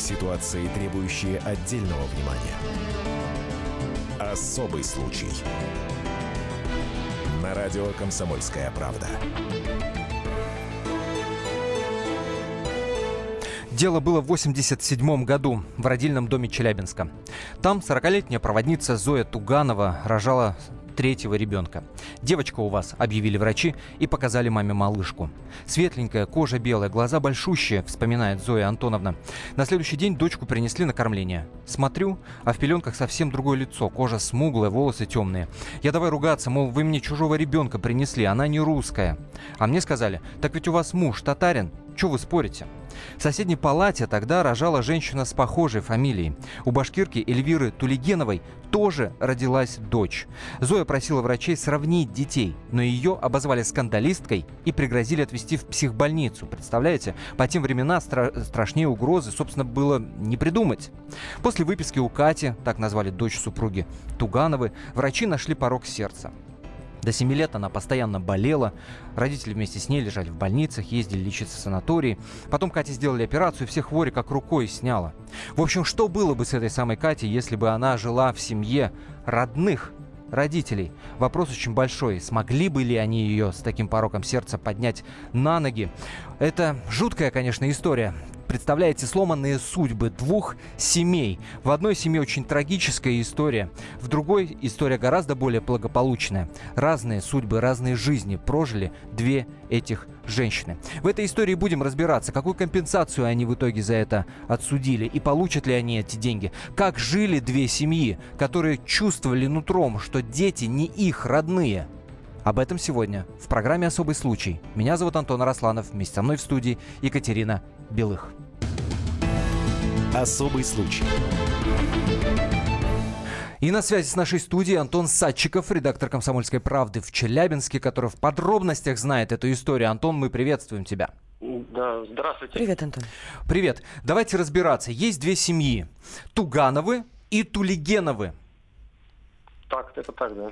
Ситуации, требующие отдельного внимания. Особый случай. На радио «Комсомольская правда». Дело было в 87 году в родильном доме Челябинска. Там 40-летняя проводница Зоя Туганова рожала третьего ребенка. Девочка у вас, объявили врачи и показали маме малышку. Светленькая, кожа белая, глаза большущие, вспоминает Зоя Антоновна. На следующий день дочку принесли на кормление. Смотрю, а в пеленках совсем другое лицо, кожа смуглая, волосы темные. Я давай ругаться, мол, вы мне чужого ребенка принесли, она не русская. А мне сказали, так ведь у вас муж татарин, что вы спорите? В соседней палате тогда рожала женщина с похожей фамилией. У башкирки Эльвиры Тулигеновой тоже родилась дочь. Зоя просила врачей сравнить детей, но ее обозвали скандалисткой и пригрозили отвезти в психбольницу. Представляете? По тем временам стра- страшнее угрозы, собственно, было не придумать. После выписки у Кати, так назвали дочь супруги Тугановы, врачи нашли порог сердца. До 7 лет она постоянно болела. Родители вместе с ней лежали в больницах, ездили лечиться в санатории. Потом Кате сделали операцию, все хвори как рукой сняла. В общем, что было бы с этой самой Катей, если бы она жила в семье родных родителей. Вопрос очень большой. Смогли бы ли они ее с таким пороком сердца поднять на ноги? Это жуткая, конечно, история представляете сломанные судьбы двух семей. В одной семье очень трагическая история, в другой история гораздо более благополучная. Разные судьбы, разные жизни прожили две этих женщины. В этой истории будем разбираться, какую компенсацию они в итоге за это отсудили и получат ли они эти деньги. Как жили две семьи, которые чувствовали нутром, что дети не их родные. Об этом сегодня в программе «Особый случай». Меня зовут Антон Арасланов. Вместе со мной в студии Екатерина Белых. Особый случай. И на связи с нашей студией Антон Садчиков, редактор «Комсомольской правды» в Челябинске, который в подробностях знает эту историю. Антон, мы приветствуем тебя. Да, здравствуйте. Привет, Антон. Привет. Давайте разбираться. Есть две семьи. Тугановы и Тулигеновы. Так, это так, да.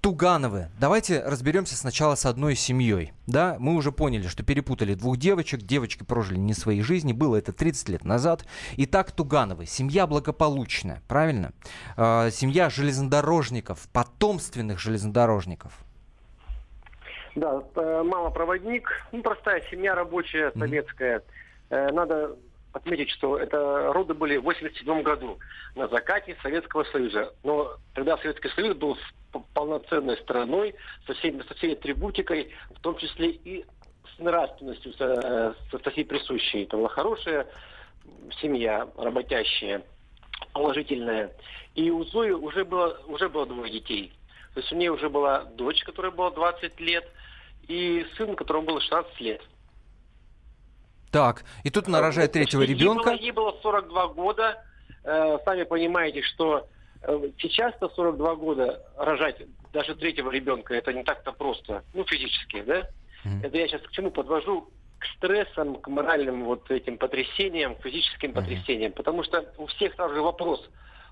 Тугановы. Давайте разберемся сначала с одной семьей. Да, мы уже поняли, что перепутали двух девочек. Девочки прожили не своей жизни. Было это 30 лет назад. Итак, Тугановы. Семья благополучная, правильно? Э, семья железнодорожников, потомственных железнодорожников. Да, э, мама проводник, ну, простая семья рабочая, советская. Э, Надо отметить, что это роды были в 87 году на закате Советского Союза. Но тогда Советский Союз был полноценной страной, со всей, со всей атрибутикой, в том числе и с нравственностью, со, со всей присущей. Это была хорошая семья, работящая, положительная. И у Зои уже было, уже было двое детей. То есть у нее уже была дочь, которая была 20 лет, и сын, которому было 16 лет. Так, и тут она рожает третьего Ей ребенка. было- Ей было 42 года. Э, Сами понимаете, что э, сейчас-то 42 года рожать даже третьего ребенка, это не так-то просто, ну, физически, да? Мгм. Это я сейчас к чему подвожу? К стрессам, к моральным вот этим потрясениям, к физическим потрясениям. Потому что у всех сразу же вопрос,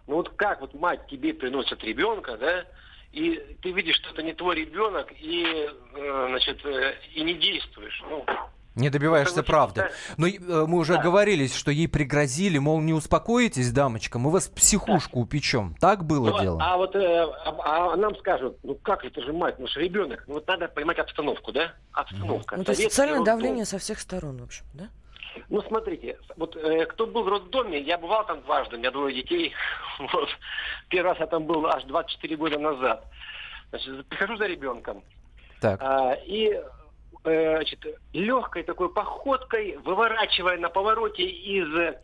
ну вот как вот мать тебе приносит ребенка, да, и ты видишь, что это не твой ребенок, и, э, значит, э, и не действуешь. Ну, Не добиваешься Это очень правды. да. Но э, мы уже Да. говорились, что ей пригрозили, мол, не успокоитесь, дамочка, мы вас в психушку упечем. Так было Ну, дело? А вот э, а, а нам скажут, ну как это же мать, ну же ребенок. Ну вот надо понимать обстановку, да? Обстановка. Ну, то есть социальное роддом. давление со всех сторон, в общем, да? Ну смотрите, вот э, кто был в роддоме, я бывал там дважды, у меня двое детей. Вот. Первый раз я там был аж 24 года назад. Значит, прихожу за ребенком. Так. А, и значит, легкой такой походкой, выворачивая на повороте из э,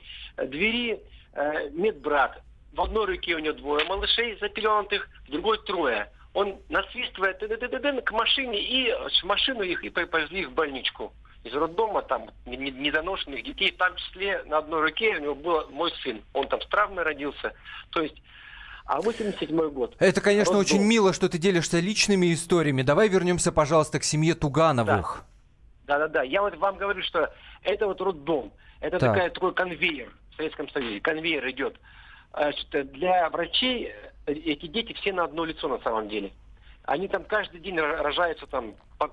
двери э, медбрат. В одной руке у него двое малышей запеленутых, в другой трое. Он насвистывает к машине, и в машину их и повезли их в больничку. Из роддома там не- не- недоношенных детей, в том числе на одной руке у него был мой сын. Он там с травмой родился. То есть, а 87 год. Это, конечно, роддом. очень мило, что ты делишься личными историями. Давай вернемся, пожалуйста, к семье Тугановых. Да-да-да. Я вот вам говорю, что это вот роддом. Это Так. такая, такой конвейер в Советском Союзе. Конвейер идет. А, что Для врачей э, эти дети все на одно лицо на самом деле. Они там каждый день ро- рожаются там по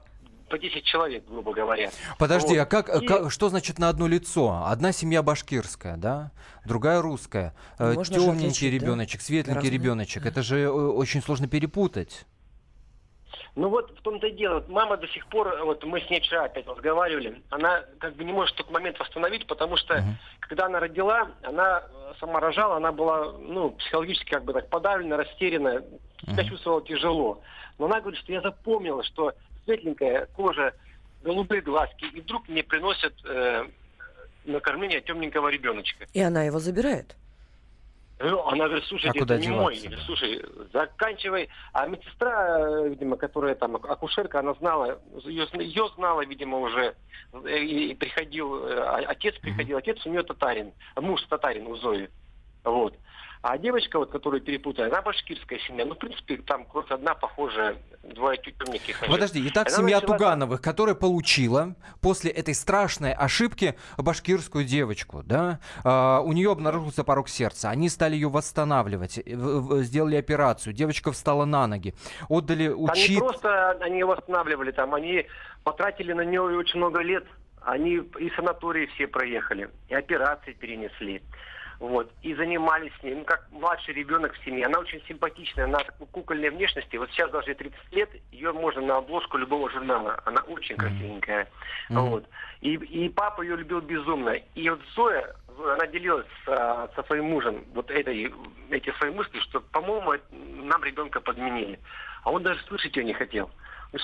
по 10 человек, грубо говоря. Подожди, Вот. а как, И- как- что значит на одно лицо? Одна семья башкирская, да? Другая русская. Э, можно Темненький отличить, да? ребеночек, светленький Разные. ребеночек. Это же э, очень сложно перепутать. Ну вот в том-то и дело. Вот мама до сих пор, вот мы с ней вчера опять разговаривали, она как бы не может тот момент восстановить, потому что Мгм. когда она родила, она э, сама рожала, она была, ну, психологически как бы так подавлена, растеряна, себя Мгм. чувствовала тяжело. Но она говорит, что я запомнила, что светленькая кожа, голубые глазки, и вдруг мне приносят э, на кормление темненького ребеночка. И она его забирает. Ну, она говорит, слушай, А это куда не мой. деваться, говорю, слушай, заканчивай. А медсестра, видимо, которая там ак- акушерка, она знала, ее, ее знала, видимо, уже. э, И, и приходил, э, а- отец приходил, отец у нее татарин, муж татарин у Зои. Вот. А девочка, вот, которую перепутали, она башкирская семья. Ну, в принципе, там кровь одна похожая, двое темненьких. Подожди, итак, Она семья начала- Тугановых, которая получила после этой страшной ошибки башкирскую девочку, да, А, у нее обнаружился порог сердца, они стали ее восстанавливать, э, сделали операцию, девочка встала на ноги, отдали учить... просто они ее восстанавливали, там они потратили на нее очень много лет. Они и санатории все проехали, и операции перенесли. Вот. И занимались с ней, ну, как младший ребенок в семье. Она очень симпатичная, она такой кукольной внешности. Вот сейчас даже ей 30 лет, ее можно на обложку любого журнала. Она очень красивенькая. Мгм. Вот. И, и папа ее любил безумно. И вот Зоя, Зоя, она делилась со, со своим мужем вот этой, эти свои мысли, что, по-моему, нам ребенка подменили. А он даже слышать ее не хотел.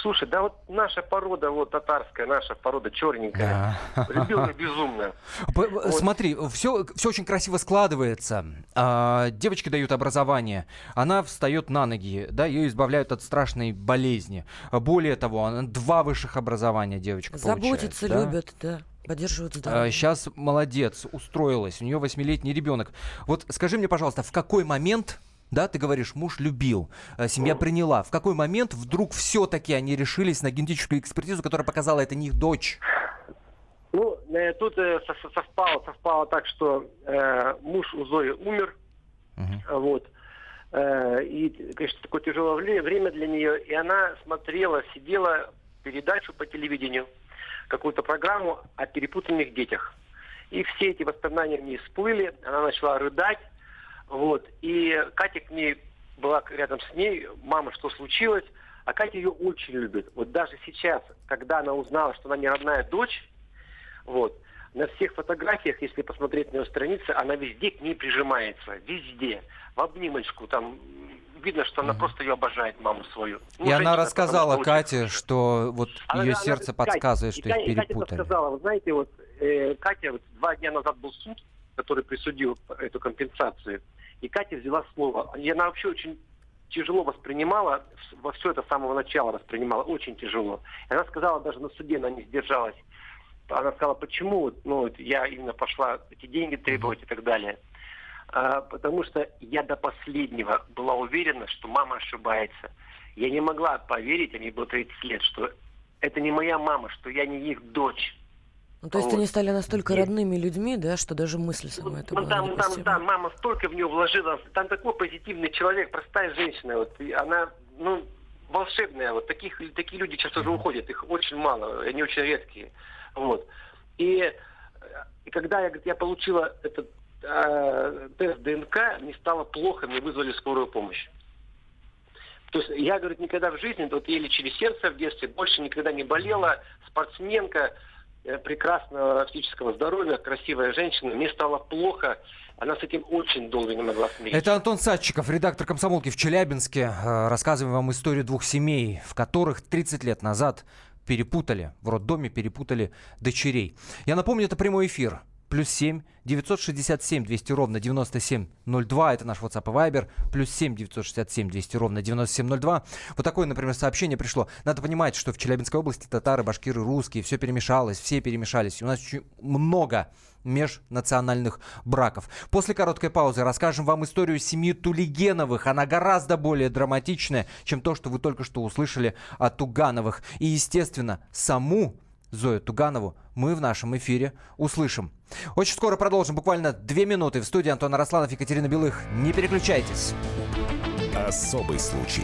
Слушай, да вот наша порода, вот татарская, наша порода черненькая, Да. любил ее безумно. П- п- Смотри, все, все очень красиво складывается. А, девочке дают образование, она встает на ноги, да, ее избавляют от страшной болезни. А Более того, она два высших образования девочка Заботятся, получает, да. любят, да. Поддерживают здоровье. Сейчас молодец, устроилась, у нее восьмилетний ребенок. Вот скажи мне, пожалуйста, в какой момент, да, ты говоришь, муж любил, э, семья приняла, в какой момент вдруг все-таки они решились на генетическую экспертизу, которая показала, это не их дочь? Ну, э, тут э, со- со- совпало, совпало так, что э, муж у Зои умер, а вот. Э, и, конечно, такое тяжелое вре- время для нее. И она смотрела, сидела передачу по телевидению, какую-то программу о перепутанных детях. И все эти воспоминания в ней всплыли, она начала рыдать. Вот. И Катя к ней была рядом с ней, мама, что случилось? А Катя ее очень любит. Вот даже сейчас, когда она узнала, что она не родная дочь, вот, на всех фотографиях, если посмотреть на ее страницы, она везде к ней прижимается. Везде. В обнимочку. Там видно, что она просто ее обожает, маму свою. Ну, И она женщина, рассказала потому что очень Кате, что вот она- ее она- сердце Катя, подсказывает, и что Катя- их и Катя перепутали. сказала, вы знаете, вот э, Катя, вот два дня назад был суд, который присудил эту компенсацию, и Катя взяла слово. И она вообще очень тяжело воспринимала, во все это с самого начала воспринимала, очень тяжело. И она сказала, даже на суде она не сдержалась. Она сказала, почему ну, я именно пошла эти деньги требовать и так далее. А, потому что я до последнего была уверена, что мама ошибается. Я не могла поверить, а мне было 30 лет, что это не моя мама, что я не их дочь. Ну, то есть вот. они стали настолько родными людьми, да, что даже мысли самой это Ну, там, там, там мама столько в нее вложила. Там такой позитивный человек, простая женщина. Вот, и она, ну, волшебная. Вот таких, такие люди часто уже уходят. Их очень мало, они очень редкие. Вот. И, э, и когда я, говорит, я получила этот э, тест ДНК, мне стало плохо, мне вызвали скорую помощь. То есть я, говорит, никогда в жизни, вот ей лечили сердце в детстве, больше никогда не болела, спортсменка, прекрасного физического здоровья, красивая женщина, мне стало плохо, она с этим очень долго не могла смириться. Это Антон Садчиков, редактор «Комсомолки» в Челябинске. Э, Рассказываем вам историю двух семей, в которых 30 лет назад перепутали, в роддоме перепутали дочерей. Я напомню, это прямой эфир. Плюс 7 967 200 ровно 9702. Это наш WhatsApp и Viber. Плюс 7 967 200 ровно 9702. Вот такое, например, сообщение пришло. Надо понимать, что в Челябинской области татары, башкиры, русские, все перемешалось, все перемешались. У нас очень много межнациональных браков. После короткой паузы расскажем вам историю семьи Тулигеновых. Она гораздо более драматичная, чем то, что вы только что услышали от Тугановых. И, естественно, саму Зою Туганову мы в нашем эфире услышим. Очень скоро продолжим, буквально две минуты. В студии Антон Арасланов, Екатерина Белых. Не переключайтесь. Особый случай.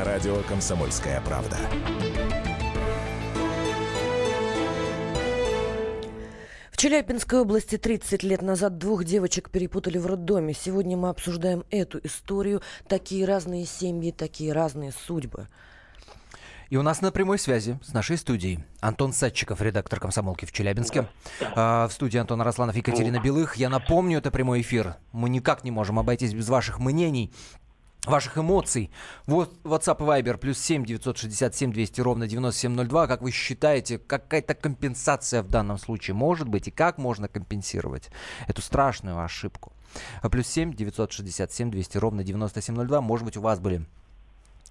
На радио «Комсомольская правда». В Челябинской области 30 лет назад двух девочек перепутали в роддоме. Сегодня мы обсуждаем эту историю. Такие разные семьи, такие разные судьбы. И у нас на прямой связи с нашей студией Антон Садчиков, редактор «Комсомолки» в Челябинске. А, в студии Антон Росланов, Екатерина Белых. Я напомню, это прямой эфир. Мы никак не можем обойтись без ваших мнений ваших эмоций. Вот WhatsApp и Viber плюс 7 967 200 ровно 9702. Как вы считаете, какая-то компенсация в данном случае может быть? И как можно компенсировать эту страшную ошибку? Плюс 7 967 200 ровно 9702. Может быть, у вас были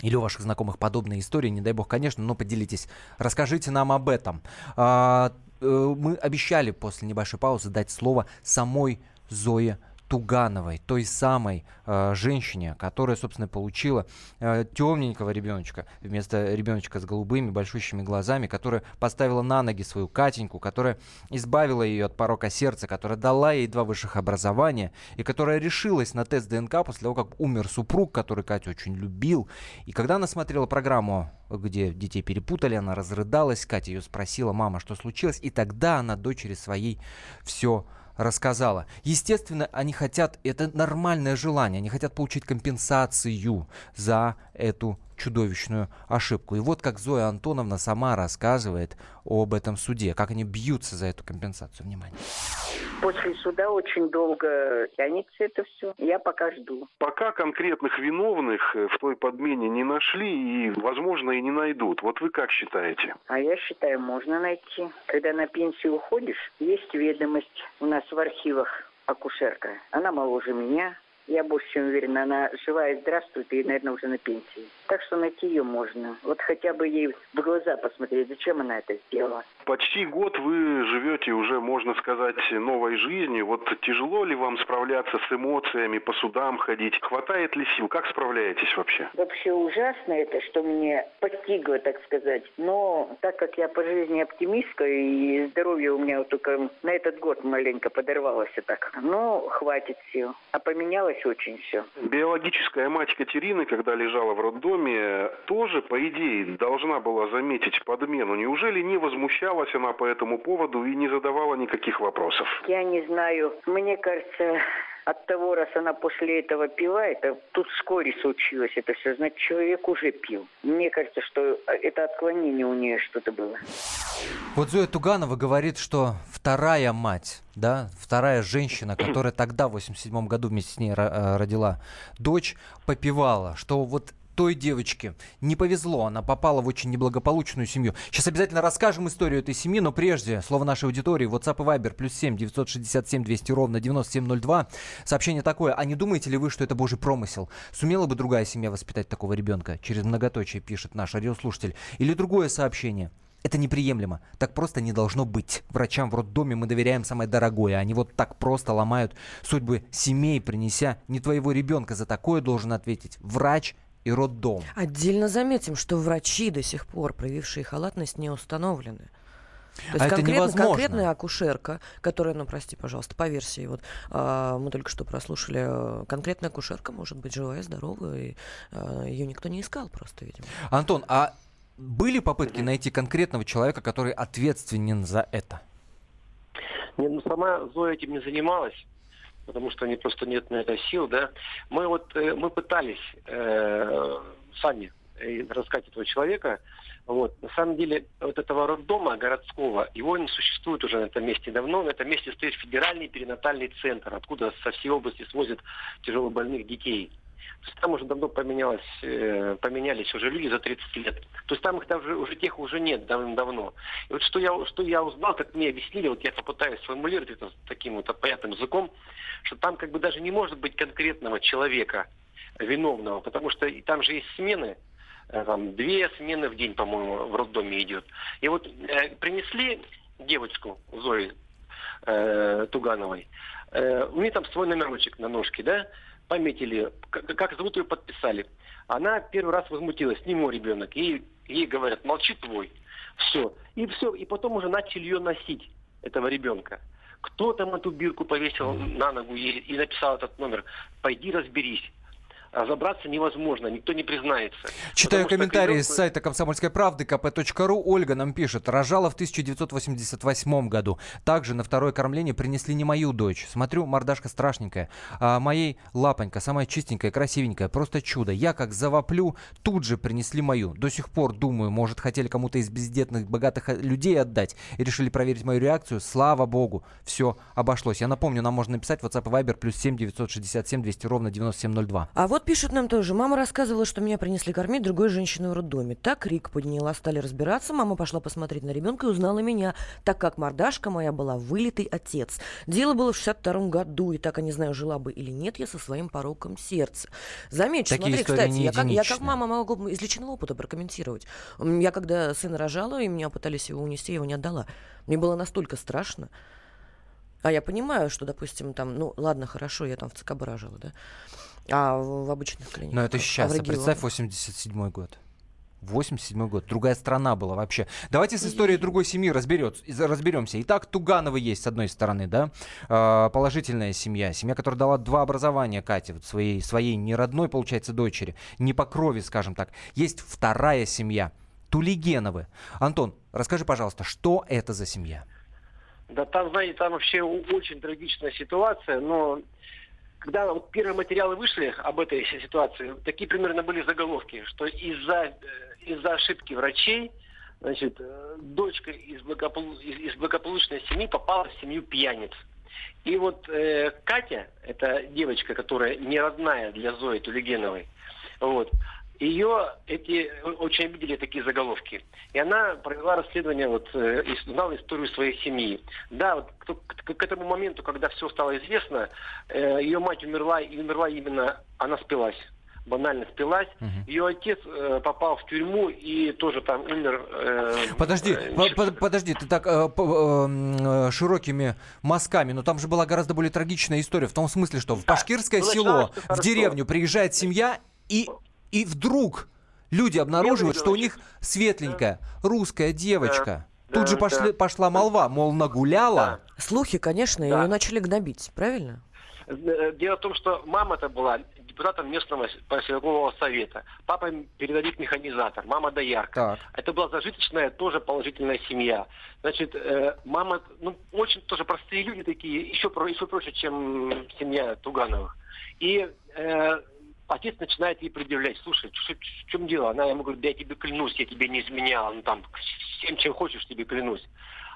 или у ваших знакомых подобные истории, не дай бог, конечно, но поделитесь. Расскажите нам об этом. А, э, мы обещали после небольшой паузы дать слово самой Зое Тугановой, той самой э, женщине, которая, собственно, получила э, темненького ребеночка вместо ребеночка с голубыми большущими глазами, которая поставила на ноги свою Катеньку, которая избавила ее от порока сердца, которая дала ей два высших образования и которая решилась на тест ДНК после того, как умер супруг, который Катю очень любил. И когда она смотрела программу, где детей перепутали, она разрыдалась, Катя ее спросила, мама, что случилось, и тогда она дочери своей все. Естественно, они хотят, это нормальное желание, они хотят получить компенсацию за эту чудовищную ошибку. И вот как Зоя Антоновна сама рассказывает об этом суде, как они бьются за эту компенсацию. Внимание. После суда очень долго тянется это все. Я пока жду. Пока конкретных виновных в той подмене не нашли и, возможно, и не найдут. Вот вы как считаете? А я считаю, можно найти. Когда на пенсию уходишь, есть ведомость у нас в архивах акушерка. Она моложе меня, я больше чем уверена, она жива и здравствует, и, наверное, уже на пенсии. Так что найти ее можно. Вот хотя бы ей в глаза посмотреть, зачем она это сделала. Почти год вы живете уже, можно сказать, новой жизнью. Вот тяжело ли вам справляться с эмоциями, по судам ходить? Хватает ли сил? Как справляетесь вообще? Вообще ужасно это, что мне постигло, так сказать. Но так как я по жизни оптимистка, и здоровье у меня вот только на этот год маленько подорвалось так. Ну, хватит сил. А поменялось очень все. Биологическая мать Катерины, когда лежала в роддоме, тоже, по идее, должна была заметить подмену. Неужели не возмущалась она по этому поводу и не задавала никаких вопросов? Я не знаю. Мне кажется, от того, раз она после этого пила, это тут вскоре случилось это все, значит, человек уже пил. Мне кажется, что это отклонение у нее что-то было. Вот Зоя Туганова говорит, что вторая мать, да, вторая женщина, которая тогда, в 87 году вместе с ней э, родила дочь, попивала, что вот той девочке не повезло, она попала в очень неблагополучную семью. Сейчас обязательно расскажем историю этой семьи, но прежде, слово нашей аудитории, WhatsApp и Viber, плюс 7 967 200 ровно 9702. Сообщение такое, а не думаете ли вы, что это божий промысел? Сумела бы другая семья воспитать такого ребенка? Через многоточие пишет наш радиослушатель. Или другое сообщение. Это неприемлемо. Так просто не должно быть. Врачам в роддоме мы доверяем самое дорогое. Они вот так просто ломают судьбы семей, принеся не твоего ребенка. За такое должен ответить врач и роддом. Отдельно заметим, что врачи до сих пор, проявившие халатность, не установлены. То есть а конкретно, это невозможно. конкретная акушерка, которая, ну прости, пожалуйста, по версии, вот а, мы только что прослушали, а, конкретная акушерка может быть живая, здоровая, и а, ее никто не искал просто, видимо. Антон, а были попытки найти конкретного человека, который ответственен за это? Нет, ну сама Зоя этим не занималась потому что они просто нет на это сил, да. Мы вот э, мы пытались э, сами э, рассказать этого человека. Вот. На самом деле, вот этого роддома городского, его не существует уже на этом месте давно. На этом месте стоит федеральный перинатальный центр, откуда со всей области свозят тяжелобольных детей. Там уже давно поменялось, э, поменялись уже люди за 30 лет. То есть там их даже уже тех уже нет давно-давно. И вот что я, что я узнал, как мне объяснили, вот я попытаюсь сформулировать это таким вот понятным языком, что там как бы даже не может быть конкретного человека, виновного, потому что там же есть смены, э, там две смены в день, по-моему, в роддоме идет. И вот э, принесли девочку Зои э, Тугановой, э, у нее там свой номерочек на ножке, да, пометили, как, как зовут ее подписали. Она первый раз возмутилась, не мой ребенок, ей, ей говорят, молчи твой. Все. И все. И потом уже начали ее носить, этого ребенка. Кто там эту бирку повесил на ногу и, и написал этот номер? Пойди разберись разобраться невозможно, никто не признается. Читаю комментарии ребенку... с сайта комсомольской правды kp.ru. Ольга нам пишет. Рожала в 1988 году. Также на второе кормление принесли не мою дочь. Смотрю, мордашка страшненькая. А моей лапонька, самая чистенькая, красивенькая. Просто чудо. Я как завоплю, тут же принесли мою. До сих пор думаю, может, хотели кому-то из бездетных, богатых людей отдать и решили проверить мою реакцию. Слава богу, все обошлось. Я напомню, нам можно написать WhatsApp и Viber плюс 7 967 200 ровно 9702. А вот вот пишут нам тоже. Мама рассказывала, что меня принесли кормить другой женщиной в роддоме. Так крик подняла, стали разбираться. Мама пошла посмотреть на ребенка и узнала меня, так как мордашка моя была вылитый отец. Дело было в 62 году, и так я не знаю, жила бы или нет я со своим пороком сердца. Замечу, Такие смотри, кстати, я как, я как мама могу из личного опыта прокомментировать. Я когда сына рожала, и меня пытались его унести, я его не отдала. Мне было настолько страшно. А я понимаю, что, допустим, там, ну, ладно, хорошо, я там в ЦКБ рожала, да. А в обычных клиниках? Но это а сейчас. А представь, 87 год. 87 год. Другая страна была вообще. Давайте с историей другой семьи разберемся. Итак, Тугановы есть с одной стороны, да, а, положительная семья. Семья, которая дала два образования Кате, вот своей, своей не родной, получается, дочери, не по крови, скажем так. Есть вторая семья, Тулигеновы. Антон, расскажи, пожалуйста, что это за семья? Да там, знаете, там вообще очень трагичная ситуация, но когда вот первые материалы вышли об этой ситуации, такие примерно были заголовки, что из-за э, из-за ошибки врачей, значит, э, дочка из, благополу... из благополучной семьи попала в семью пьяниц. И вот э, Катя, это девочка, которая не родная для Зои Тулигеновой, вот, ее эти очень обидели такие заголовки. И она провела расследование вот, э, и узнала историю своей семьи. Да, вот к, к этому моменту, когда все стало известно, э, ее мать умерла, и умерла именно, она спилась банально спилась. Угу. Ее отец э, попал в тюрьму и тоже там умер. Э, подожди, э, по подожди, ты так э, э, широкими мазками, но там же была гораздо более трагичная история в том смысле, что в Башкирское ну, село, в деревню приезжает семья и и вдруг люди обнаруживают, что у них светленькая русская девочка. Тут же пошли, пошла молва, мол, нагуляла. Слухи, конечно, ее начали гнобить, правильно? Э, дело в том, что мама-то была депутатом местного поселкового совета. Папа передовик механизатор, мама доярка. Так. Это была зажиточная, тоже положительная семья. Значит, э, мама, ну, очень тоже простые люди такие, еще, еще проще, чем семья Тугановых. И э, отец начинает ей предъявлять, слушай, в чем дело? Она ему говорит, да я тебе клянусь, я тебе не изменяла, ну там, всем, чем хочешь, тебе клянусь.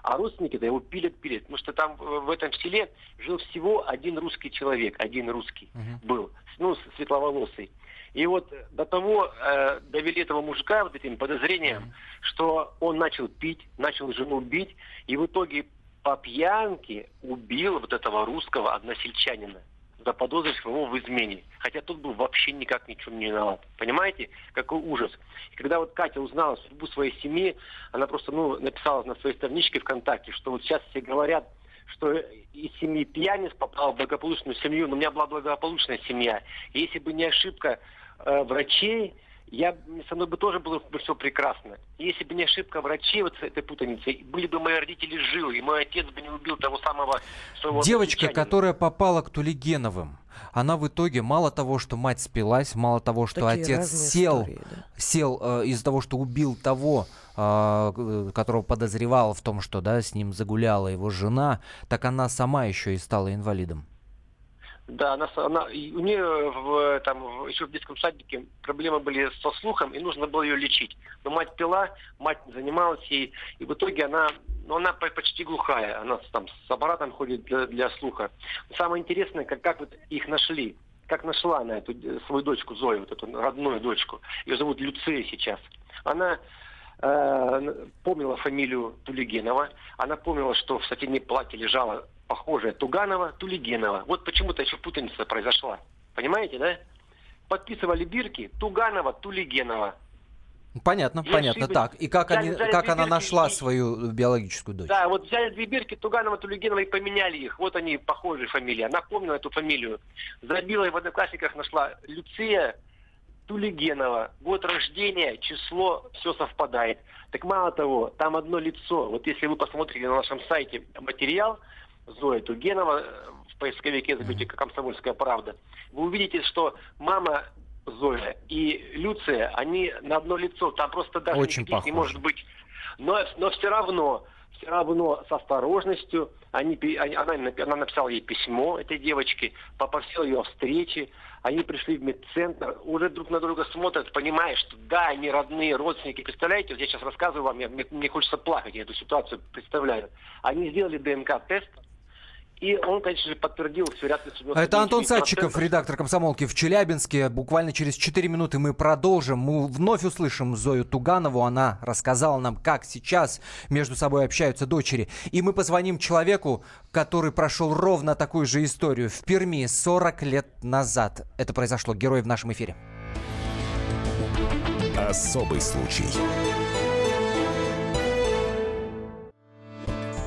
А родственники-то его пилят-пилят, потому что там в этом селе жил всего один русский человек, один русский uh-huh. был, ну, светловолосый. И вот до того э, довели этого мужика вот этим подозрением, uh-huh. что он начал пить, начал жену бить, и в итоге по пьянке убил вот этого русского односельчанина заподозрить его в измене. Хотя тот был вообще никак ничем не виноват. Понимаете, какой ужас. И когда вот Катя узнала судьбу своей семьи, она просто ну, написала на своей страничке ВКонтакте, что вот сейчас все говорят, что из семьи пьяниц попал в благополучную семью, но у меня была благополучная семья. Если бы не ошибка э, врачей, я, со мной бы тоже было бы все прекрасно. Если бы не ошибка врачей вот с этой путаницей, были бы мои родители живы, и мой отец бы не убил того самого своего Девочка, которая попала к Тулигеновым, она в итоге мало того, что мать спилась, мало того, что Такие отец сел, истории, да? сел э, из-за того, что убил того, э, которого подозревал в том, что да, с ним загуляла его жена, так она сама еще и стала инвалидом. Да, она, она, у нее в, там, еще в детском садике проблемы были со слухом, и нужно было ее лечить. Но мать пила, мать занималась ей, и в итоге она, ну, она почти глухая, она там с аппаратом ходит для, для слуха. Самое интересное, как, как вот их нашли, как нашла она эту свою дочку Зою, вот эту родную дочку. Ее зовут Люция сейчас. Она э, помнила фамилию Тулигенова, она помнила, что в сатине платье лежала похожая Туганова, Тулигенова. Вот почему-то еще путаница произошла. Понимаете, да? подписывали бирки Туганова, Тулигенова. Понятно, Я понятно. ошибаюсь. Так, и как, Взяли- они, взяли как она бирки нашла и- свою биологическую дочь? Да, вот взяли две бирки Туганова, Тулигенова и поменяли их. Вот они, похожие фамилии. Она помнила эту фамилию. Забила и в одноклассниках нашла Люция Тулигенова. Год рождения, число, все совпадает. Так мало того, там одно лицо. Вот если вы посмотрите на нашем сайте материал Зоя Тугенова, в поисковике забейте «Комсомольская правда», вы увидите, что мама Зоя и Люция, они на одно лицо. Там просто даже Очень не может быть. Но, но все равно, все равно с осторожностью, они, они- она, она написала ей письмо этой девочке, попросила ее о встрече, они пришли в медцентр, уже друг на друга смотрят, понимая, что да, они родные, родственники. Представляете, вот я сейчас рассказываю вам, я- мне, мне хочется плакать, я эту ситуацию представляю. Они сделали ДНК-тест, и он, конечно же, подтвердил всю вероятность. А Это Антон 99%. Садчиков, редактор «Комсомолки» в Челябинске. Буквально через 4 минуты мы продолжим. Мы вновь услышим Зою Туганову. Она рассказала нам, как сейчас между собой общаются дочери. И мы позвоним человеку, который прошел ровно такую же историю в Перми 40 лет назад. Это произошло. Герой в нашем эфире. Особый случай.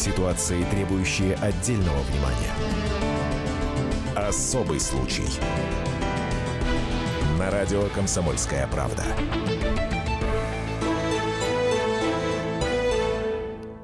Ситуации, требующие отдельного внимания. Особый случай. На радио «Комсомольская правда».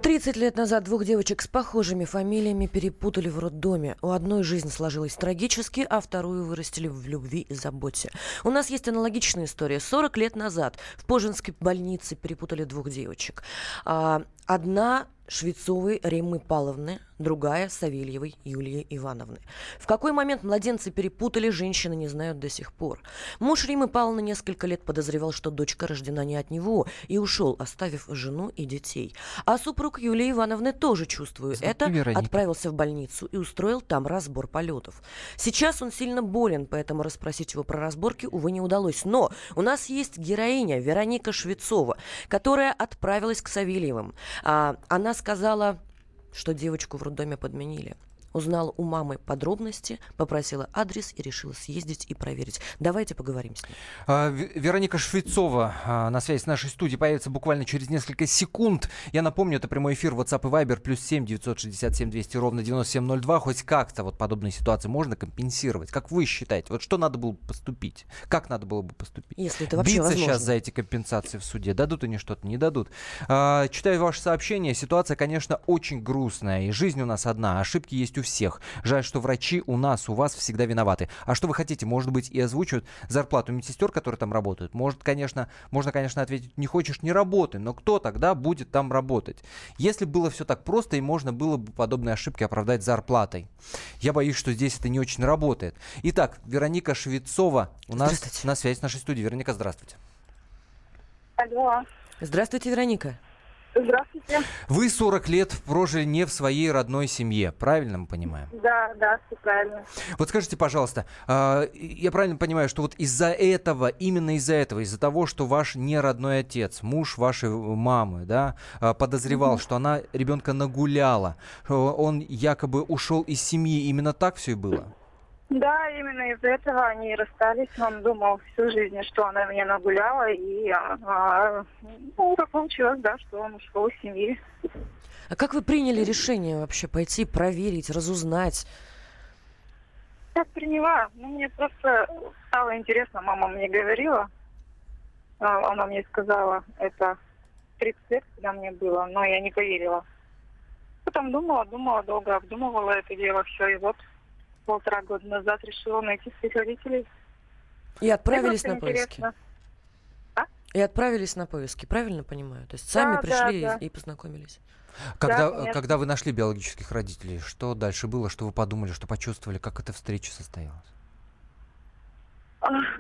30 лет назад двух девочек с похожими фамилиями перепутали в роддоме. У одной жизнь сложилась трагически, а вторую вырастили в любви и заботе. У нас есть аналогичная история. 40 лет назад в Пожинской больнице перепутали двух девочек. А, Одна Швецовой Риммы Павловны, другая Савельевой Юлии Ивановны. В какой момент младенцы перепутали, женщины не знают до сих пор. Муж Риммы Павловны несколько лет подозревал, что дочка рождена не от него, и ушел, оставив жену и детей. А супруг Юлии Ивановны тоже, чувствую Звонки это, Вероники. отправился в больницу и устроил там разбор полетов. Сейчас он сильно болен, поэтому расспросить его про разборки, увы, не удалось. Но у нас есть героиня Вероника Швецова, которая отправилась к Савельевым. А, она сказала, что девочку в роддоме подменили. Узнала у мамы подробности, попросила адрес и решила съездить и проверить. Давайте поговорим с ней. А, Ве- Вероника Швецова а, на связи с нашей студией появится буквально через несколько секунд. Я напомню, это прямой эфир WhatsApp и Viber плюс 7 967 200 ровно 9702. Хоть как-то вот подобные ситуации можно компенсировать. Как вы считаете, вот что надо было бы поступить? Как надо было бы поступить? Если это вообще Биться возможно. сейчас за эти компенсации в суде. Дадут они что-то, не дадут. А, читаю ваше сообщение. Ситуация, конечно, очень грустная. И жизнь у нас одна. Ошибки есть у всех. Жаль, что врачи у нас, у вас всегда виноваты. А что вы хотите? Может быть, и озвучивают зарплату медсестер, которые там работают? Может, конечно, можно, конечно, ответить, не хочешь, не работай. Но кто тогда будет там работать? Если было все так просто, и можно было бы подобные ошибки оправдать зарплатой. Я боюсь, что здесь это не очень работает. Итак, Вероника Швецова у нас на связи с нашей студией. Вероника, здравствуйте. Алло, Здравствуйте, Вероника. Здравствуйте. Вы 40 лет прожили не в своей родной семье, правильно мы понимаем? Да, да, все правильно. Вот скажите, пожалуйста, а, я правильно понимаю, что вот из-за этого, именно из-за этого, из-за того, что ваш не родной отец, муж вашей мамы, да, а, подозревал, что она ребенка нагуляла, он якобы ушел из семьи, именно так все и было? Да, именно из-за этого они расстались. Он думал всю жизнь, что она меня нагуляла, и а, а, ну, так получилось, да, что он ушел из семьи. А как вы приняли решение вообще пойти проверить, разузнать? Я приняла. Ну, мне просто стало интересно. Мама мне говорила. а, Она мне сказала, это 30 лет, когда мне было, но я не поверила. Потом думала, думала, долго обдумывала это дело, все, и вот полтора года назад решила найти своих родителей. И отправились на поиски? интересно. И отправились на поиски, правильно понимаю? То есть сами Да, пришли да, и- да. и познакомились. Когда, конечно. когда вы нашли биологических родителей, что дальше было, что вы подумали, что почувствовали, как эта встреча состоялась?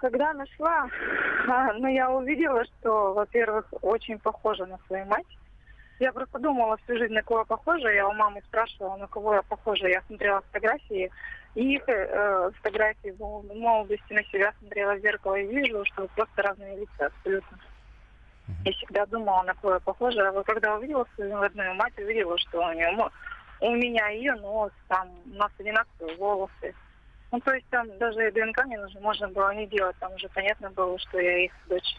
Когда нашла, а, ну, я увидела, что, во-первых, очень похожа на свою мать. Я просто думала всю жизнь, на кого я похожа. Я у мамы спрашивала, на кого я похожа. Я смотрела фотографии, и их э, фотографии в молодости на себя смотрела в зеркало и вижу, что просто разные лица абсолютно. Я всегда думала, на кого я похожа. А вот когда увидела свою родную мать, увидела, что у нее у меня ее нос, там у нас одинаковые волосы. Ну, то есть там даже ДНК не нужно, можно было не делать, там уже понятно было, что я их дочь.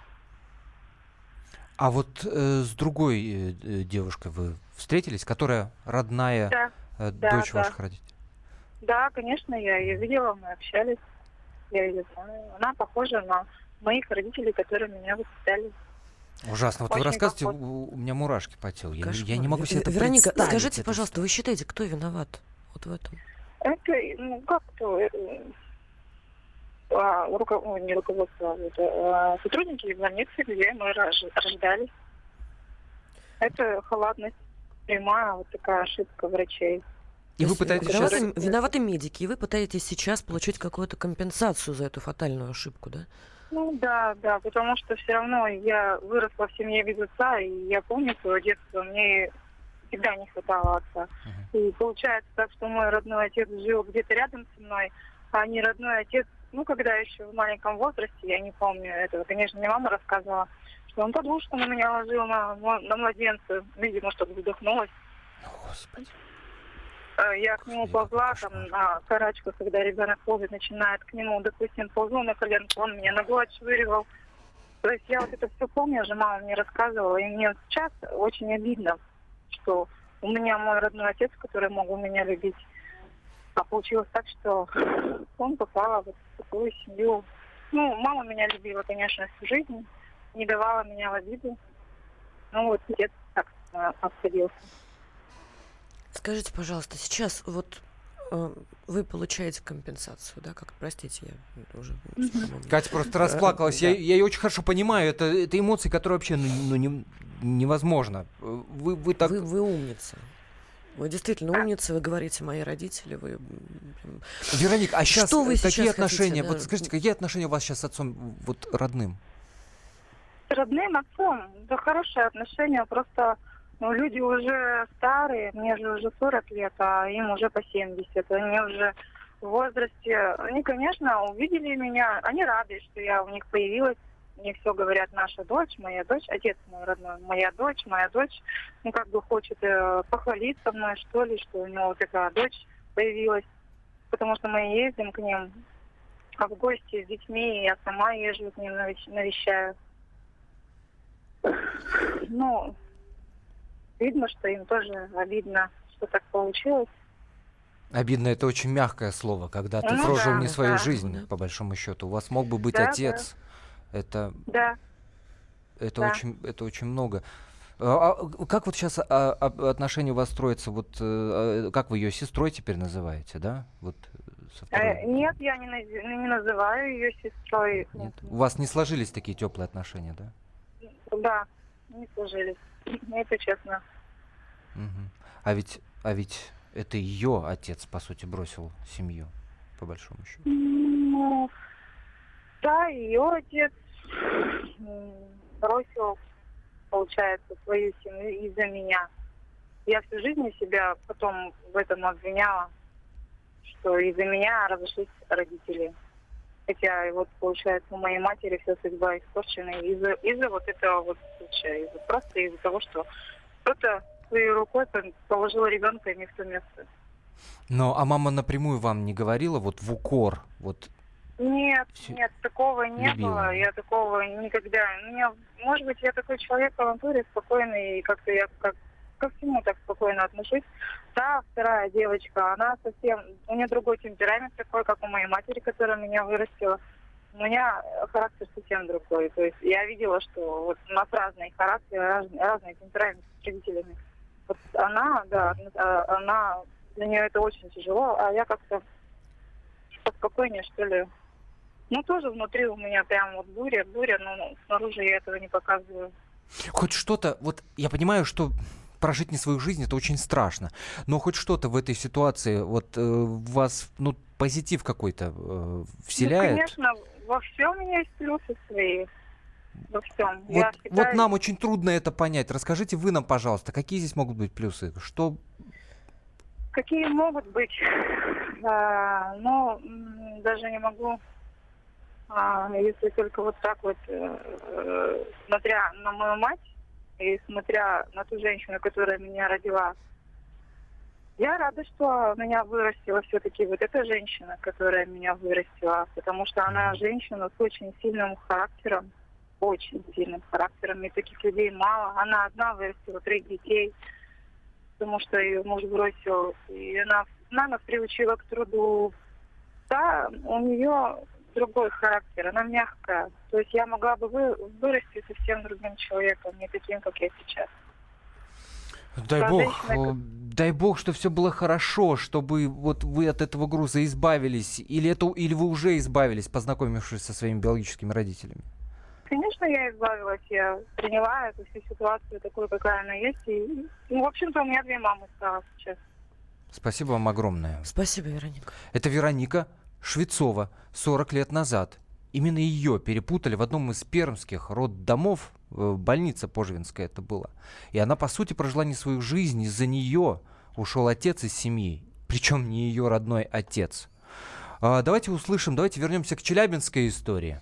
А вот э, с другой э, э девушкой вы встретились, которая родная да, э, да, дочь да. ваших родителей? Да, конечно, я ее видела, мы общались. Я ее знаю. Она похожа на моих родителей, которые меня воспитали. Ужасно. Вот Очень вы рассказываете, у, у меня мурашки по телу. Я, я не могу себе это Вероника, скажите, Это пожалуйста, вы считаете, кто виноват вот в этом? Это, ну, как то, э, а, руко- ой, не руководство, а а, сотрудники больницы, где мы рож- рождались. Это халатность прямая, вот такая ошибка врачей. И вы есть пытаетесь виноваты, сейчас... виноваты медики, и вы пытаетесь сейчас получить какую-то компенсацию за эту фатальную ошибку, да? Ну да, да, потому что все равно я выросла в семье без отца, и я помню свое детство, мне всегда не хватало отца. И получается так, что мой родной отец жил где-то рядом со мной, а не родной отец, ну, когда еще в маленьком возрасте, я не помню этого, конечно, мне мама рассказывала, что он подушку на меня ложил на, на младенца, видимо, чтобы вздохнулась. Господи. Э, Я к нему ползла там на карачках, когда ребенок ползает, начинает к нему, допустим, ползу на коленку, он меня ногой отшвыривал. То есть я вот это все помню, уже мама мне рассказывала, и мне сейчас очень обидно, что у меня мой родной отец, который мог бы меня любить, а получилось так, что он попал вот в такую семью. Ну, мама меня любила, конечно, всю жизнь, не давала меня в обиду. Ну вот отец так э, обходился. Скажите, пожалуйста, сейчас вот э, вы получаете компенсацию, да? Как, простите, я уже... Катя просто Э, расплакалась. Я, да. я ее очень хорошо понимаю. Это, это эмоции, которые вообще ну, ну, не- невозможно. Вы, вы так... Вы, вы умница. Вы действительно умница, вы говорите, мои родители, вы... Вероника, а сейчас Что вы какие сейчас отношения? хотите, Вот да? скажите, какие отношения у вас сейчас с отцом вот родным? С родным отцом, да хорошие отношения, просто ну, люди уже старые, мне же уже 40 лет, а им уже по 70. Они уже в возрасте, они, конечно, увидели меня, они рады, что я у них появилась. Мне все говорят, наша дочь, моя дочь, отец мой родной, моя дочь, моя дочь, ну, как бы хочет э, похвалиться мной, что ли, что у него вот такая дочь появилась. Потому что мы ездим к ним а в гости с детьми, и я сама езжу к ним навещ- навещаю. Ну, видно, что им тоже обидно, что так получилось. Обидно, это очень мягкое слово, когда ты Ну прожил да, не свою да. жизнь, по большому счету. У вас мог бы быть Да, отец. Это, Да. это, Да. очень, это очень много. А, а как вот сейчас отношения у вас строятся? Вот э, а, как вы ее сестрой теперь называете, да? Вот э, со второй. Э, нет, я не, не называю ее сестрой. Нет? У вас не сложились такие теплые отношения, да? Да, не сложились. Это честно. Мгм. А ведь, а ведь это ее отец, по сути, бросил семью, по большому счету. Ну, да, ее отец бросил, получается, свою семью из-за меня. Я всю жизнь себя потом в этом обвиняла, что из-за меня разошлись родители. Хотя вот получается у моей матери вся судьба испорчена из-за из-за вот этого вот случая, из-за просто из-за того, что кто-то своей рукой положил ребенка не в то место. Но, а мама напрямую вам не говорила, вот в укор, вот Нет, Всё- нет, такого не любила. было. Я такого никогда. Меня, может быть, я такой человек по натуре спокойный, и как-то я как ко всему так спокойно отношусь. Та вторая девочка, она совсем, у нее другой темперамент такой, как у моей матери, которая меня вырастила. У меня характер совсем другой. То есть я видела, что вот у нас разные характеры, разные, разные темпераменты с родителями. Вот она, да, а, она, для нее это очень тяжело, а я как-то поспокойнее, что ли. Ну, тоже внутри у меня прям вот буря, буря, но снаружи я этого не показываю. хоть что-то, вот я понимаю, что прожить не свою жизнь это очень страшно, но хоть что-то в этой ситуации вот э, вас, ну, позитив какой-то э, Ну, вселяет? конечно, во всем у меня есть плюсы свои. Во всем. Вот, Я вот считаю, нам очень трудно это понять. Расскажите вы нам, пожалуйста, какие здесь могут быть плюсы? Что Какие могут быть? А, ну, даже не могу, а, если только вот так вот, э, э, смотря на мою мать и смотря на ту женщину, которая меня родила, я рада, что меня вырастила все-таки вот эта женщина, которая меня вырастила, потому что она женщина с очень сильным характером, очень сильным характером, и таких людей мало. Она одна вырастила троих детей, потому что ее муж бросил, и она, она нас приучила к труду. Да, у нее другой характер, она мягкая. То есть я могла бы вы, вырасти совсем другим человеком, не таким, как я сейчас. Дай бог, э, дай бог, что все было хорошо, чтобы вот вы от этого груза избавились, или это, или вы уже избавились, познакомившись со своими биологическими родителями. Конечно, я избавилась, я приняла эту всю ситуацию такой, какая она есть. И, ну, в общем-то, у меня две мамы стало сейчас. Спасибо вам огромное. Спасибо, Вероника. Это Вероника Швецова, 40 лет назад. Именно ее перепутали в одном из пермских роддомов, э, больница Пожвинская это была. И она, по сути, прожила не свою жизнь, из-за нее ушел отец из семьи, причем не ее родной отец. А, Давайте услышим, давайте вернемся к челябинской истории.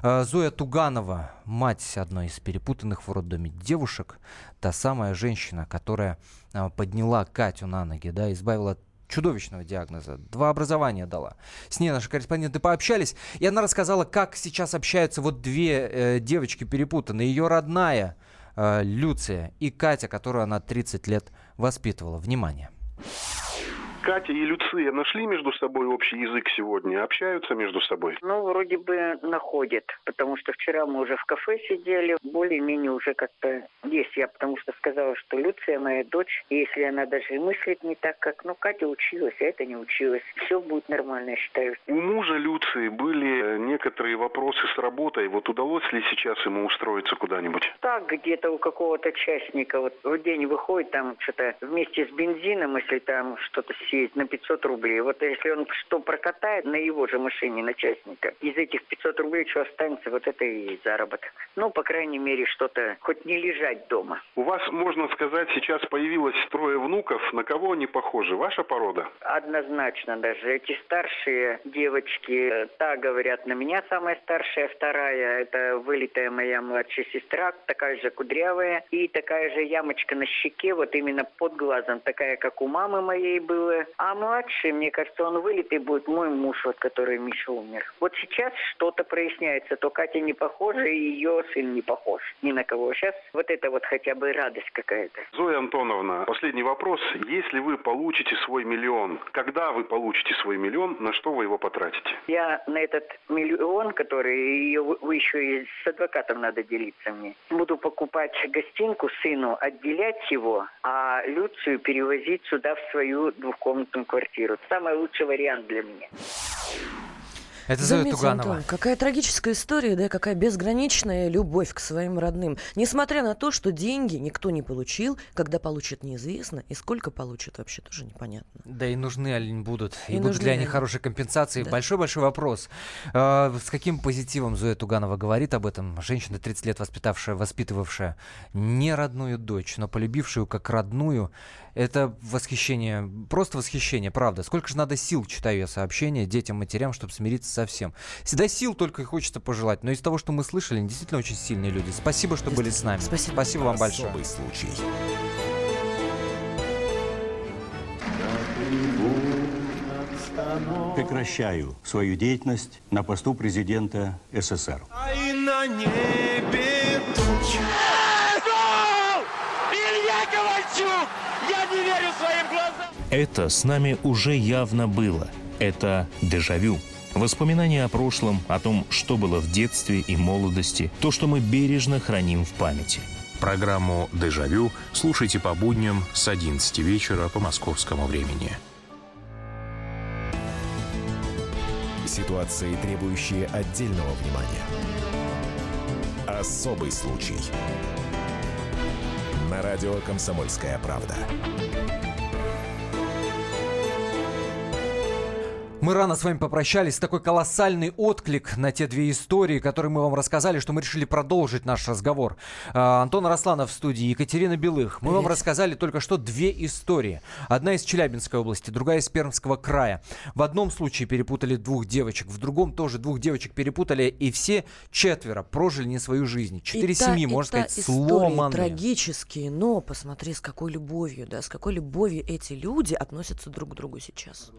А, Зоя Туганова, мать одной из перепутанных в роддоме девушек, та самая женщина, которая а, подняла Катю на ноги, да, избавила чудовищного диагноза, два образования дала. С ней наши корреспонденты пообщались, и она рассказала, как сейчас общаются вот две э, девочки перепутанные. Ее родная э, Люция и Катя, которую она 30 лет воспитывала. Внимание. Катя и Люция нашли между собой общий язык сегодня? Общаются между собой? Ну, вроде бы находит, потому что вчера мы уже в кафе сидели, более-менее уже как-то есть. Я потому что сказала, что Люция моя дочь, и если она даже и мыслит не так, как, ну, Катя училась, а это не училась. Все будет нормально, я считаю. У мужа Люции были некоторые вопросы с работой. Вот удалось ли сейчас ему устроиться куда-нибудь? Так, где-то у какого-то частника вот в день выходит там что-то вместе с бензином, если там что-то съесть на 500 рублей. Вот если он что прокатает на его же машине, на частника, из этих 500 рублей что останется, вот это и есть заработок. Ну, по крайней мере, что-то, хоть не лежать дома. У вас, можно сказать, сейчас появилось трое внуков. На кого они похожи? Ваша порода? Однозначно даже. Эти старшие девочки, э, та, говорят, на меня самая старшая, вторая, это вылитая моя младшая сестра, такая же кудрявая, и такая же ямочка на щеке, вот именно под глазом, такая, как у мамы моей была. А младший, мне кажется, он вылитый будет мой муж, вот который Миша умер. Вот сейчас что-то проясняется, то Катя не похожа, и ее сын не похож ни на кого. Сейчас вот это вот хотя бы радость какая-то. Зоя Антоновна, последний вопрос. Если вы получите свой миллион, когда вы получите свой миллион, на что вы его потратите? Я на этот миллион, который ее вы еще и с адвокатом надо делиться мне, буду покупать гостинку сыну, отделять его, а Люцию перевозить сюда в свою двухкомнатную квартиру. Самый лучший вариант для меня. Это Зоя Туганова. Антон, какая трагическая история, да, какая безграничная любовь к своим родным. Несмотря на то, что деньги никто не получил, когда получит неизвестно, и сколько получит вообще тоже непонятно. Да и нужны ли они будут. И, И будут ли они хорошие компенсации. Да. Большой-большой вопрос. А, с каким позитивом Зоя Туганова говорит об этом? Женщина, 30 лет воспитавшая, воспитывавшая не родную дочь, но полюбившую как родную. Это восхищение, просто восхищение, правда. Сколько же надо сил, читаю я сообщения, детям, матерям, чтобы смириться со всем. Всегда сил только и хочется пожелать. Но из того, что мы слышали, они действительно очень сильные люди. Спасибо, что были с нами. Спасибо. Спасибо вам большое. Особый случай. Прекращаю свою деятельность на посту президента СССР. А и на небе тучи. Илья Ковальчук! Я не верю своим глазам! Это с нами уже явно было. Это дежавю. Воспоминания о прошлом, о том, что было в детстве и молодости, то, что мы бережно храним в памяти. Программу «Дежавю» слушайте по будням с 11 вечера по московскому времени. Ситуации, требующие отдельного внимания. Особый случай. На радио «Комсомольская правда». Мы рано с вами попрощались. Такой колоссальный отклик на те две истории, которые мы вам рассказали, что мы решили продолжить наш разговор. А, Антон Росланов в студии, Екатерина Белых. Мы Привет. вам рассказали только что две истории. Одна из Челябинской области, другая из Пермского края. В одном случае перепутали двух девочек, в другом тоже двух девочек перепутали, и все четверо прожили не свою жизнь. Четыре И та, семьи, и можно та сказать, сломанные. трагические, но посмотри, с какой любовью, да, с какой любовью эти люди относятся друг к другу сейчас.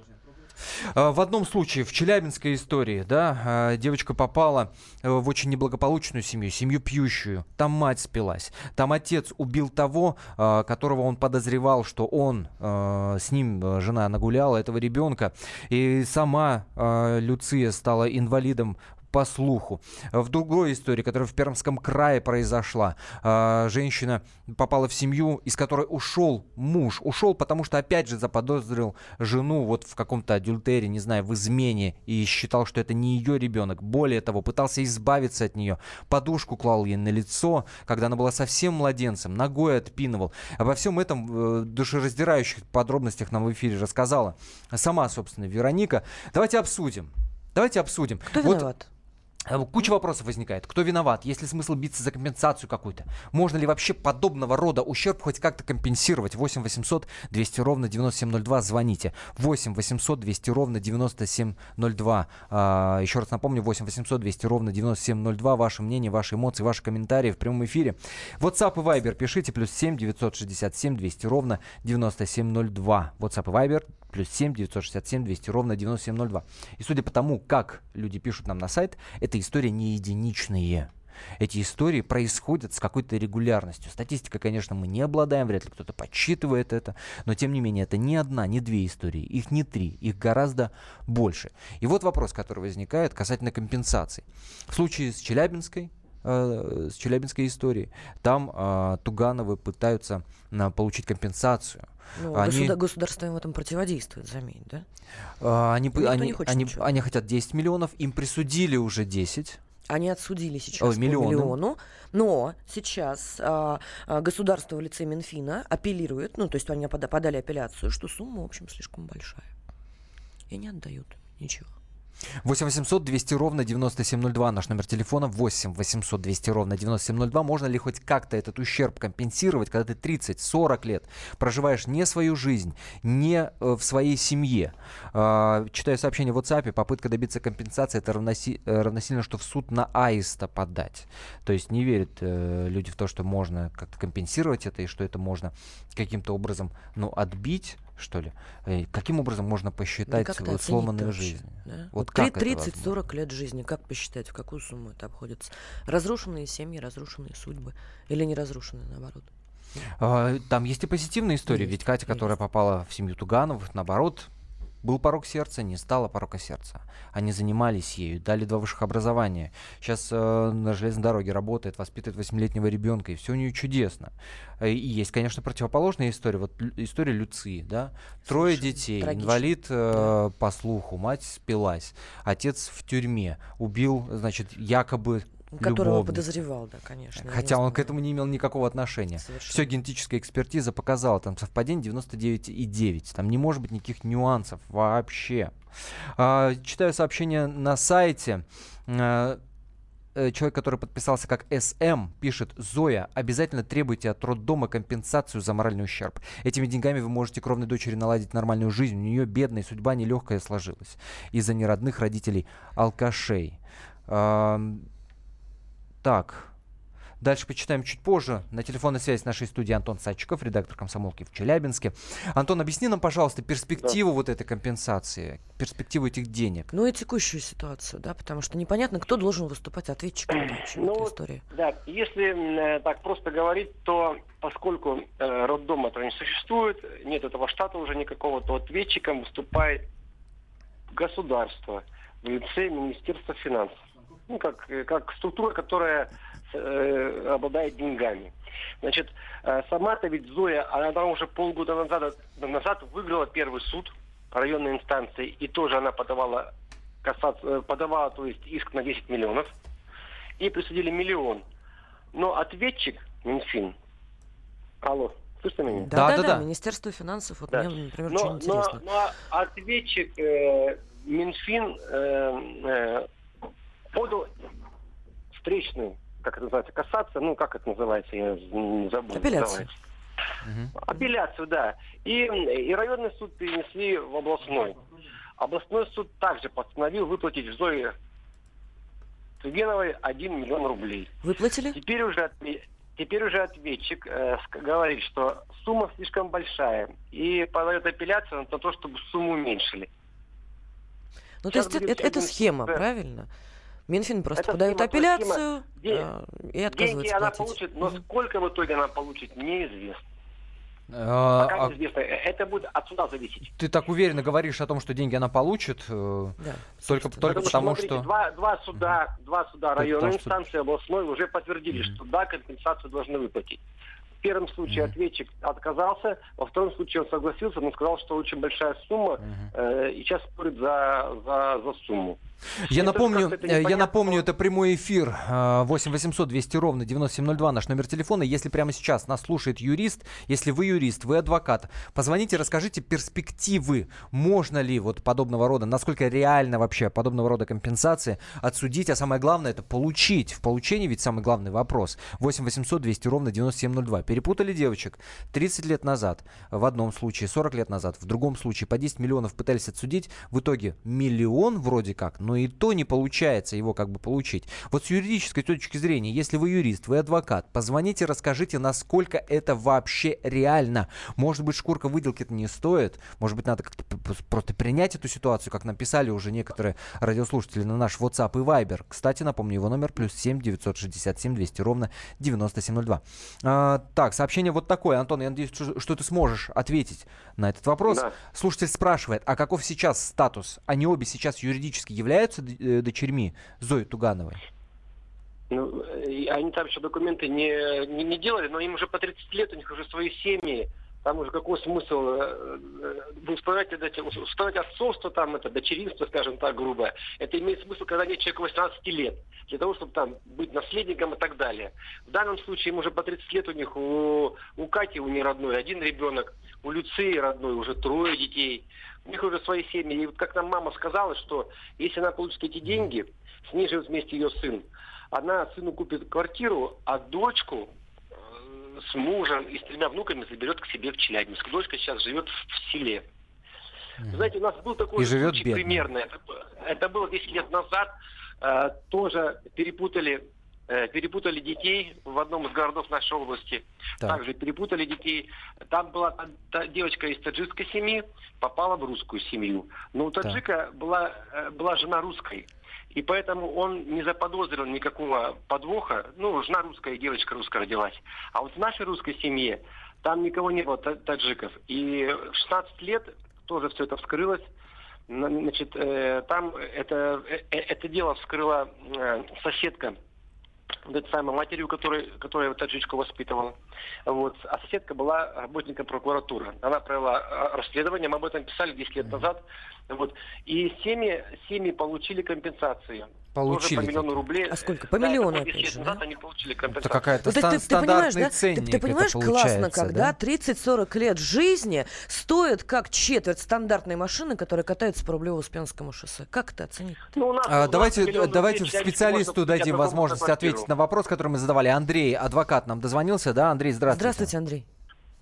А, В одном случае, в челябинской истории, да, а, девочка попала э, в очень неблагополучную семью, семью пьющую. Там мать спилась. Там отец убил того, а, которого он подозревал, что он с ним, э, жена нагуляла этого ребенка. И сама Люция стала инвалидом по слуху. В другой истории, которая в Пермском крае произошла, а, женщина попала в семью, из которой ушел муж. Ушел, потому что, опять же, заподозрил жену вот в каком-то адюльтере, не знаю, в измене, и считал, что это не ее ребенок. Более того, пытался избавиться от нее. Подушку клал ей на лицо, когда она была совсем младенцем, ногой отпинывал. Обо всем этом в э, душераздирающих подробностях нам в эфире рассказала сама, собственно, Вероника. Давайте обсудим. Давайте обсудим. Кто Вот виноват? Э, Куча вопросов возникает. Кто виноват? Есть ли смысл биться за компенсацию какую-то? Можно ли вообще подобного рода ущерб хоть как-то компенсировать? 8 800 200 ровно 9702. Звоните. 8 800 200 ровно 9702. А, еще раз напомню. 8 800 200 ровно 9702. Ваше мнение, ваши эмоции, ваши комментарии в прямом эфире. WhatsApp и Viber пишите. Плюс 7 967 200 ровно 9702. WhatsApp и Viber плюс 7 967 200 ровно 9702. И судя по тому, как люди пишут нам на сайт, эта история не единичные. Эти истории происходят с какой-то регулярностью. Статистика, конечно, мы не обладаем, вряд ли кто-то подсчитывает это, но тем не менее это не одна, не две истории, их не три, их гораздо больше. И вот вопрос, который возникает касательно компенсаций. В случае с Челябинской, э, с Челябинской историей, там э, Тугановы пытаются э, получить компенсацию. Ну, Они- государ- государство им в этом противодействует, заметь, да? А, Они, Никто они, не хочет они, ничего. они хотят 10 миллионов, им присудили уже 10. Они отсудили сейчас Ой, по миллиону, но сейчас а, а, государство в лице Минфина апеллирует, ну, то есть они пода- подали апелляцию, что сумма, в общем, слишком большая. И не отдают ничего. 8 800 200 ровно 9702 наш номер телефона 8 800 200 ровно 9702 можно ли хоть как-то этот ущерб компенсировать когда ты 30-40 лет проживаешь не свою жизнь не э, в своей семье? А, читаю сообщение в WhatsApp попытка добиться компенсации это э, равносильно что в суд на аиста подать. То есть не верят э, люди в то что можно как-то компенсировать это и что это можно каким-то образом ну отбить что ли Э, каким образом можно посчитать как-то вот сломанную жизнь да? вот Вот как три- это возможно? 30-40 лет жизни, как посчитать, в какую сумму это обходится? Разрушенные семьи, разрушенные судьбы или не разрушенные, наоборот? А, Там есть и позитивные истории. Ведь Катя, которая попала в семью Тугановых, наоборот, был порог сердца, не стало порока сердца. Они занимались ею, дали два высших образования. Сейчас э, на железной дороге работает, воспитывает восьмилетнего ребенка, и все у нее чудесно. Э, И есть, конечно, противоположная история. Вот история Люции, да? Трое детей, трагично. инвалид э, по слуху, мать спилась, отец в тюрьме, убил, значит, якобы Которого подозревал, да, конечно. Хотя он к знаю. этому не имел никакого отношения. Совершенно. Все генетическая экспертиза показала, там совпадение 99,9. Там не может быть никаких нюансов вообще. А, читаю сообщение на сайте. А, э, Человек, который подписался как СМ, пишет, Зоя, обязательно требуйте от роддома компенсацию за моральный ущерб. Этими деньгами вы можете кровной дочери наладить нормальную жизнь. У нее бедная судьба нелегкая сложилась из-за неродных родителей алкашей. Так, Дальше почитаем чуть позже. На телефонной связи с нашей студией Антон Садчиков, редактор комсомолки в Челябинске. Антон, объясни нам, пожалуйста, перспективу вот этой компенсации, перспективу этих денег. Ну и текущую ситуацию, да, потому что непонятно, кто должен выступать ответчиком в Ну истории. Да, если э, так просто говорить, то поскольку э, роддома этого не существует, нет этого штата уже никакого, то ответчиком выступает государство в лице Министерства финансов. Ну, как, как структура, которая э, обладает деньгами. Значит, э, сама-то ведь Зоя, она там уже полгода назад, назад выиграла первый суд районной инстанции, и тоже она подавала, касаться, э, подавала то есть, иск на 10 миллионов, и присудили миллион. Но ответчик, Минфин, алло, слышите меня? Да, да, да, Министерство финансов, вот Да. мне, например, Но, очень но, интересно. но ответчик э, Минфин э, э, подал встречную, как это называется, касаться, ну, как это называется, я не забыл. Апелляцию. называется. Апелляцию, да. И, и районный суд перенесли в областной. Областной суд также постановил выплатить в Зое Тугеновой 1 миллион рублей. Выплатили? Теперь уже, теперь уже ответчик э, говорит, что сумма слишком большая. И подает апелляцию на то, чтобы сумму уменьшили. Ну, то Сейчас есть это, это- схема, да. правильно? Минфин просто Это подает схема, апелляцию схема. Де- а, и Деньги отказывается она платить. получит, но сколько в итоге она получит, неизвестно. А, Пока а неизвестно. Э, Это будет от суда зависеть. ты так уверенно говоришь о том, что деньги она получит, э, только, только потому, смотрите, что... Два, два суда, два суда районной потому, что- инстанции, областной уже подтвердили, что да, компенсацию должны выплатить. В первом случае ответчик отказался, во втором случае он согласился, но сказал, что очень большая сумма, э, и сейчас спорит за, за, за сумму. Я напомню, э, я напомню, это прямой эфир. э, 8 800 200 ровно 9702 наш номер телефона. Если прямо сейчас нас слушает юрист, если вы юрист, вы адвокат, позвоните, расскажите перспективы. Можно ли вот подобного рода, насколько реально вообще подобного рода компенсации отсудить, а самое главное это получить. В получении ведь самый главный вопрос. 8 800 200 ровно 9702. Перепутали девочек 30 лет назад в одном случае, 40 лет назад в другом случае по 10 миллионов пытались отсудить. В итоге миллион вроде как, но и то не получается его как бы получить. Вот с юридической точки зрения, если вы юрист, вы адвокат, позвоните, расскажите, насколько это вообще реально. Может быть, шкурка выделки это не стоит, может быть, надо как-то просто принять эту ситуацию, как написали уже некоторые радиослушатели на наш WhatsApp и Viber. Кстати, напомню, его номер плюс 7 967 200 ровно 9702. А, так, сообщение вот такое. Антон, я надеюсь, что ты сможешь ответить на этот вопрос. Да. Слушатель спрашивает, а каков сейчас статус? Они обе сейчас юридически являются д- э, дочерьми Зои Тугановой? Ну, и они там еще документы не, не, не делали, но им уже по 30 лет, у них уже свои семьи. Там уже какой смысл э, э, установить, это, установить отцовство, там, это, дочеринство, скажем так, грубо. Это имеет смысл, когда нет человека 18 лет, для того, чтобы там быть наследником и так далее. В данном случае им уже по 30 лет у них, у, у Кати, у нее родной, один ребенок, у Люции родной уже трое детей. У них уже свои семьи. И вот как нам мама сказала, что если она получит эти деньги, с ней живет вместе ее сын, она сыну купит квартиру, а дочку с мужем и с тремя внуками заберет к себе в Челябинск. Дочка сейчас живет в, селе. Вы Знаете, у нас был такой И живет случай бедно. примерно. Это, это было 10 лет назад. Э, тоже перепутали, э, перепутали детей в одном из городов нашей области. Так. Также перепутали детей. Там была та- та девочка из таджикской семьи, попала в русскую семью. Но у таджика была, э, была жена русской. И поэтому он не заподозрил никакого подвоха. Ну, жена русская, девочка русская родилась. А вот в нашей русской семье там никого не было та- таджиков. И в 16 лет тоже все это вскрылось. На- Значит, э, там это, э, э, это дело вскрыла соседка вот этой самой матерью, которой, которая таджичку воспитывала. Вот. А соседка была работником прокуратуры. Она провела э, расследование, мы об этом писали 10 лет назад. Вот. И семьи, семьи получили компенсации. Получили Тоже по миллиону рублей. А сколько? По Да, миллиону, было 10 опять же, назад они получили Это какая-то Ну, ты, ты понимаешь, стандартный да? ценник Ты, ты понимаешь, это классно, когда да? 30-40 лет жизни стоит как четверть стандартной машины, которая катается по Рублево-Успенскому шоссе. Как это оценить? Ну, у нас- А, у давайте давайте рублей специалисту купить дадим возможность квартиру. ответить на вопрос, который мы задавали. Андрей, адвокат, нам дозвонился, да? Андрей, здравствуйте. Здравствуйте, Андрей.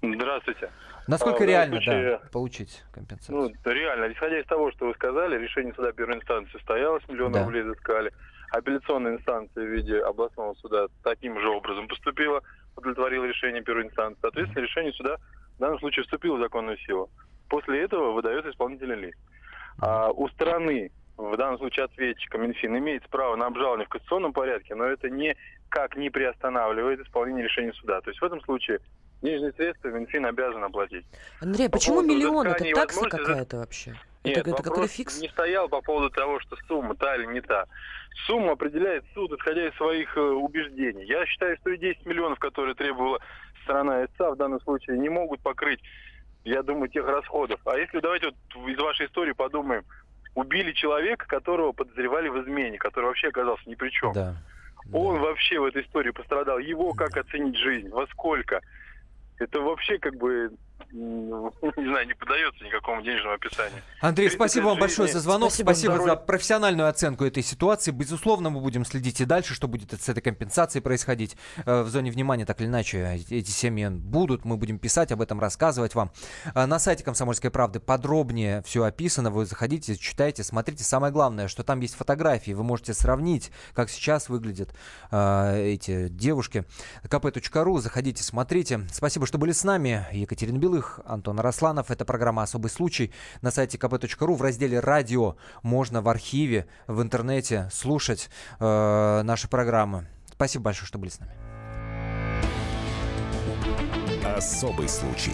Здравствуйте. Насколько А, реально, случае, да, получить компенсацию? Ну, реально, исходя из того, что вы сказали, решение суда первой инстанции состоялось, миллион Да. рублей изыскали. Апелляционная инстанция в виде областного суда таким же образом поступила, удовлетворила решение первой инстанции. Соответственно, решение суда в данном случае вступило в законную силу. После этого выдается исполнительный лист. А у стороны, в данном случае ответчика Минфин, имеется право на обжалование в кассационном порядке, но это никак не приостанавливает исполнение решения суда. То есть в этом случае денежные средства Минфин обязан оплатить. Андрей, По почему миллион? Это такса какая-то вообще? Нет, это, это какой-то фикс? не стоял по поводу того, что сумма та или не та. Сумму определяет суд, исходя из своих э, убеждений. Я считаю, что и 10 миллионов, которые требовала сторона ИСА, в данном случае не могут покрыть, я думаю, тех расходов. А если давайте вот из вашей истории подумаем, убили человека, которого подозревали в измене, который вообще оказался ни при чем. Да. Он вообще в этой истории пострадал. Его как оценить жизнь? Во сколько? Это вообще как бы не знаю, не поддается никакому денежному описанию. Андрей, спасибо вам большое за звонок, Спасибо. спасибо, за профессиональную оценку этой ситуации. Безусловно, мы будем следить и дальше, что будет с этой компенсацией происходить. Э, В зоне внимания так или иначе эти семьи будут, мы будем писать об этом, рассказывать вам. Э, На сайте «Комсомольской правды» подробнее все описано, вы заходите, читайте, смотрите. Самое главное, что там есть фотографии, вы можете сравнить, как сейчас выглядят э, эти девушки. kp.ru, заходите, смотрите. Спасибо, что были с нами. Екатерина Белых, Антон Арасланов. Это программа «Особый случай» на сайте kp.ru в разделе «Радио». Можно в архиве, в интернете слушать э, наши программы. Спасибо большое, что были с нами. Особый случай.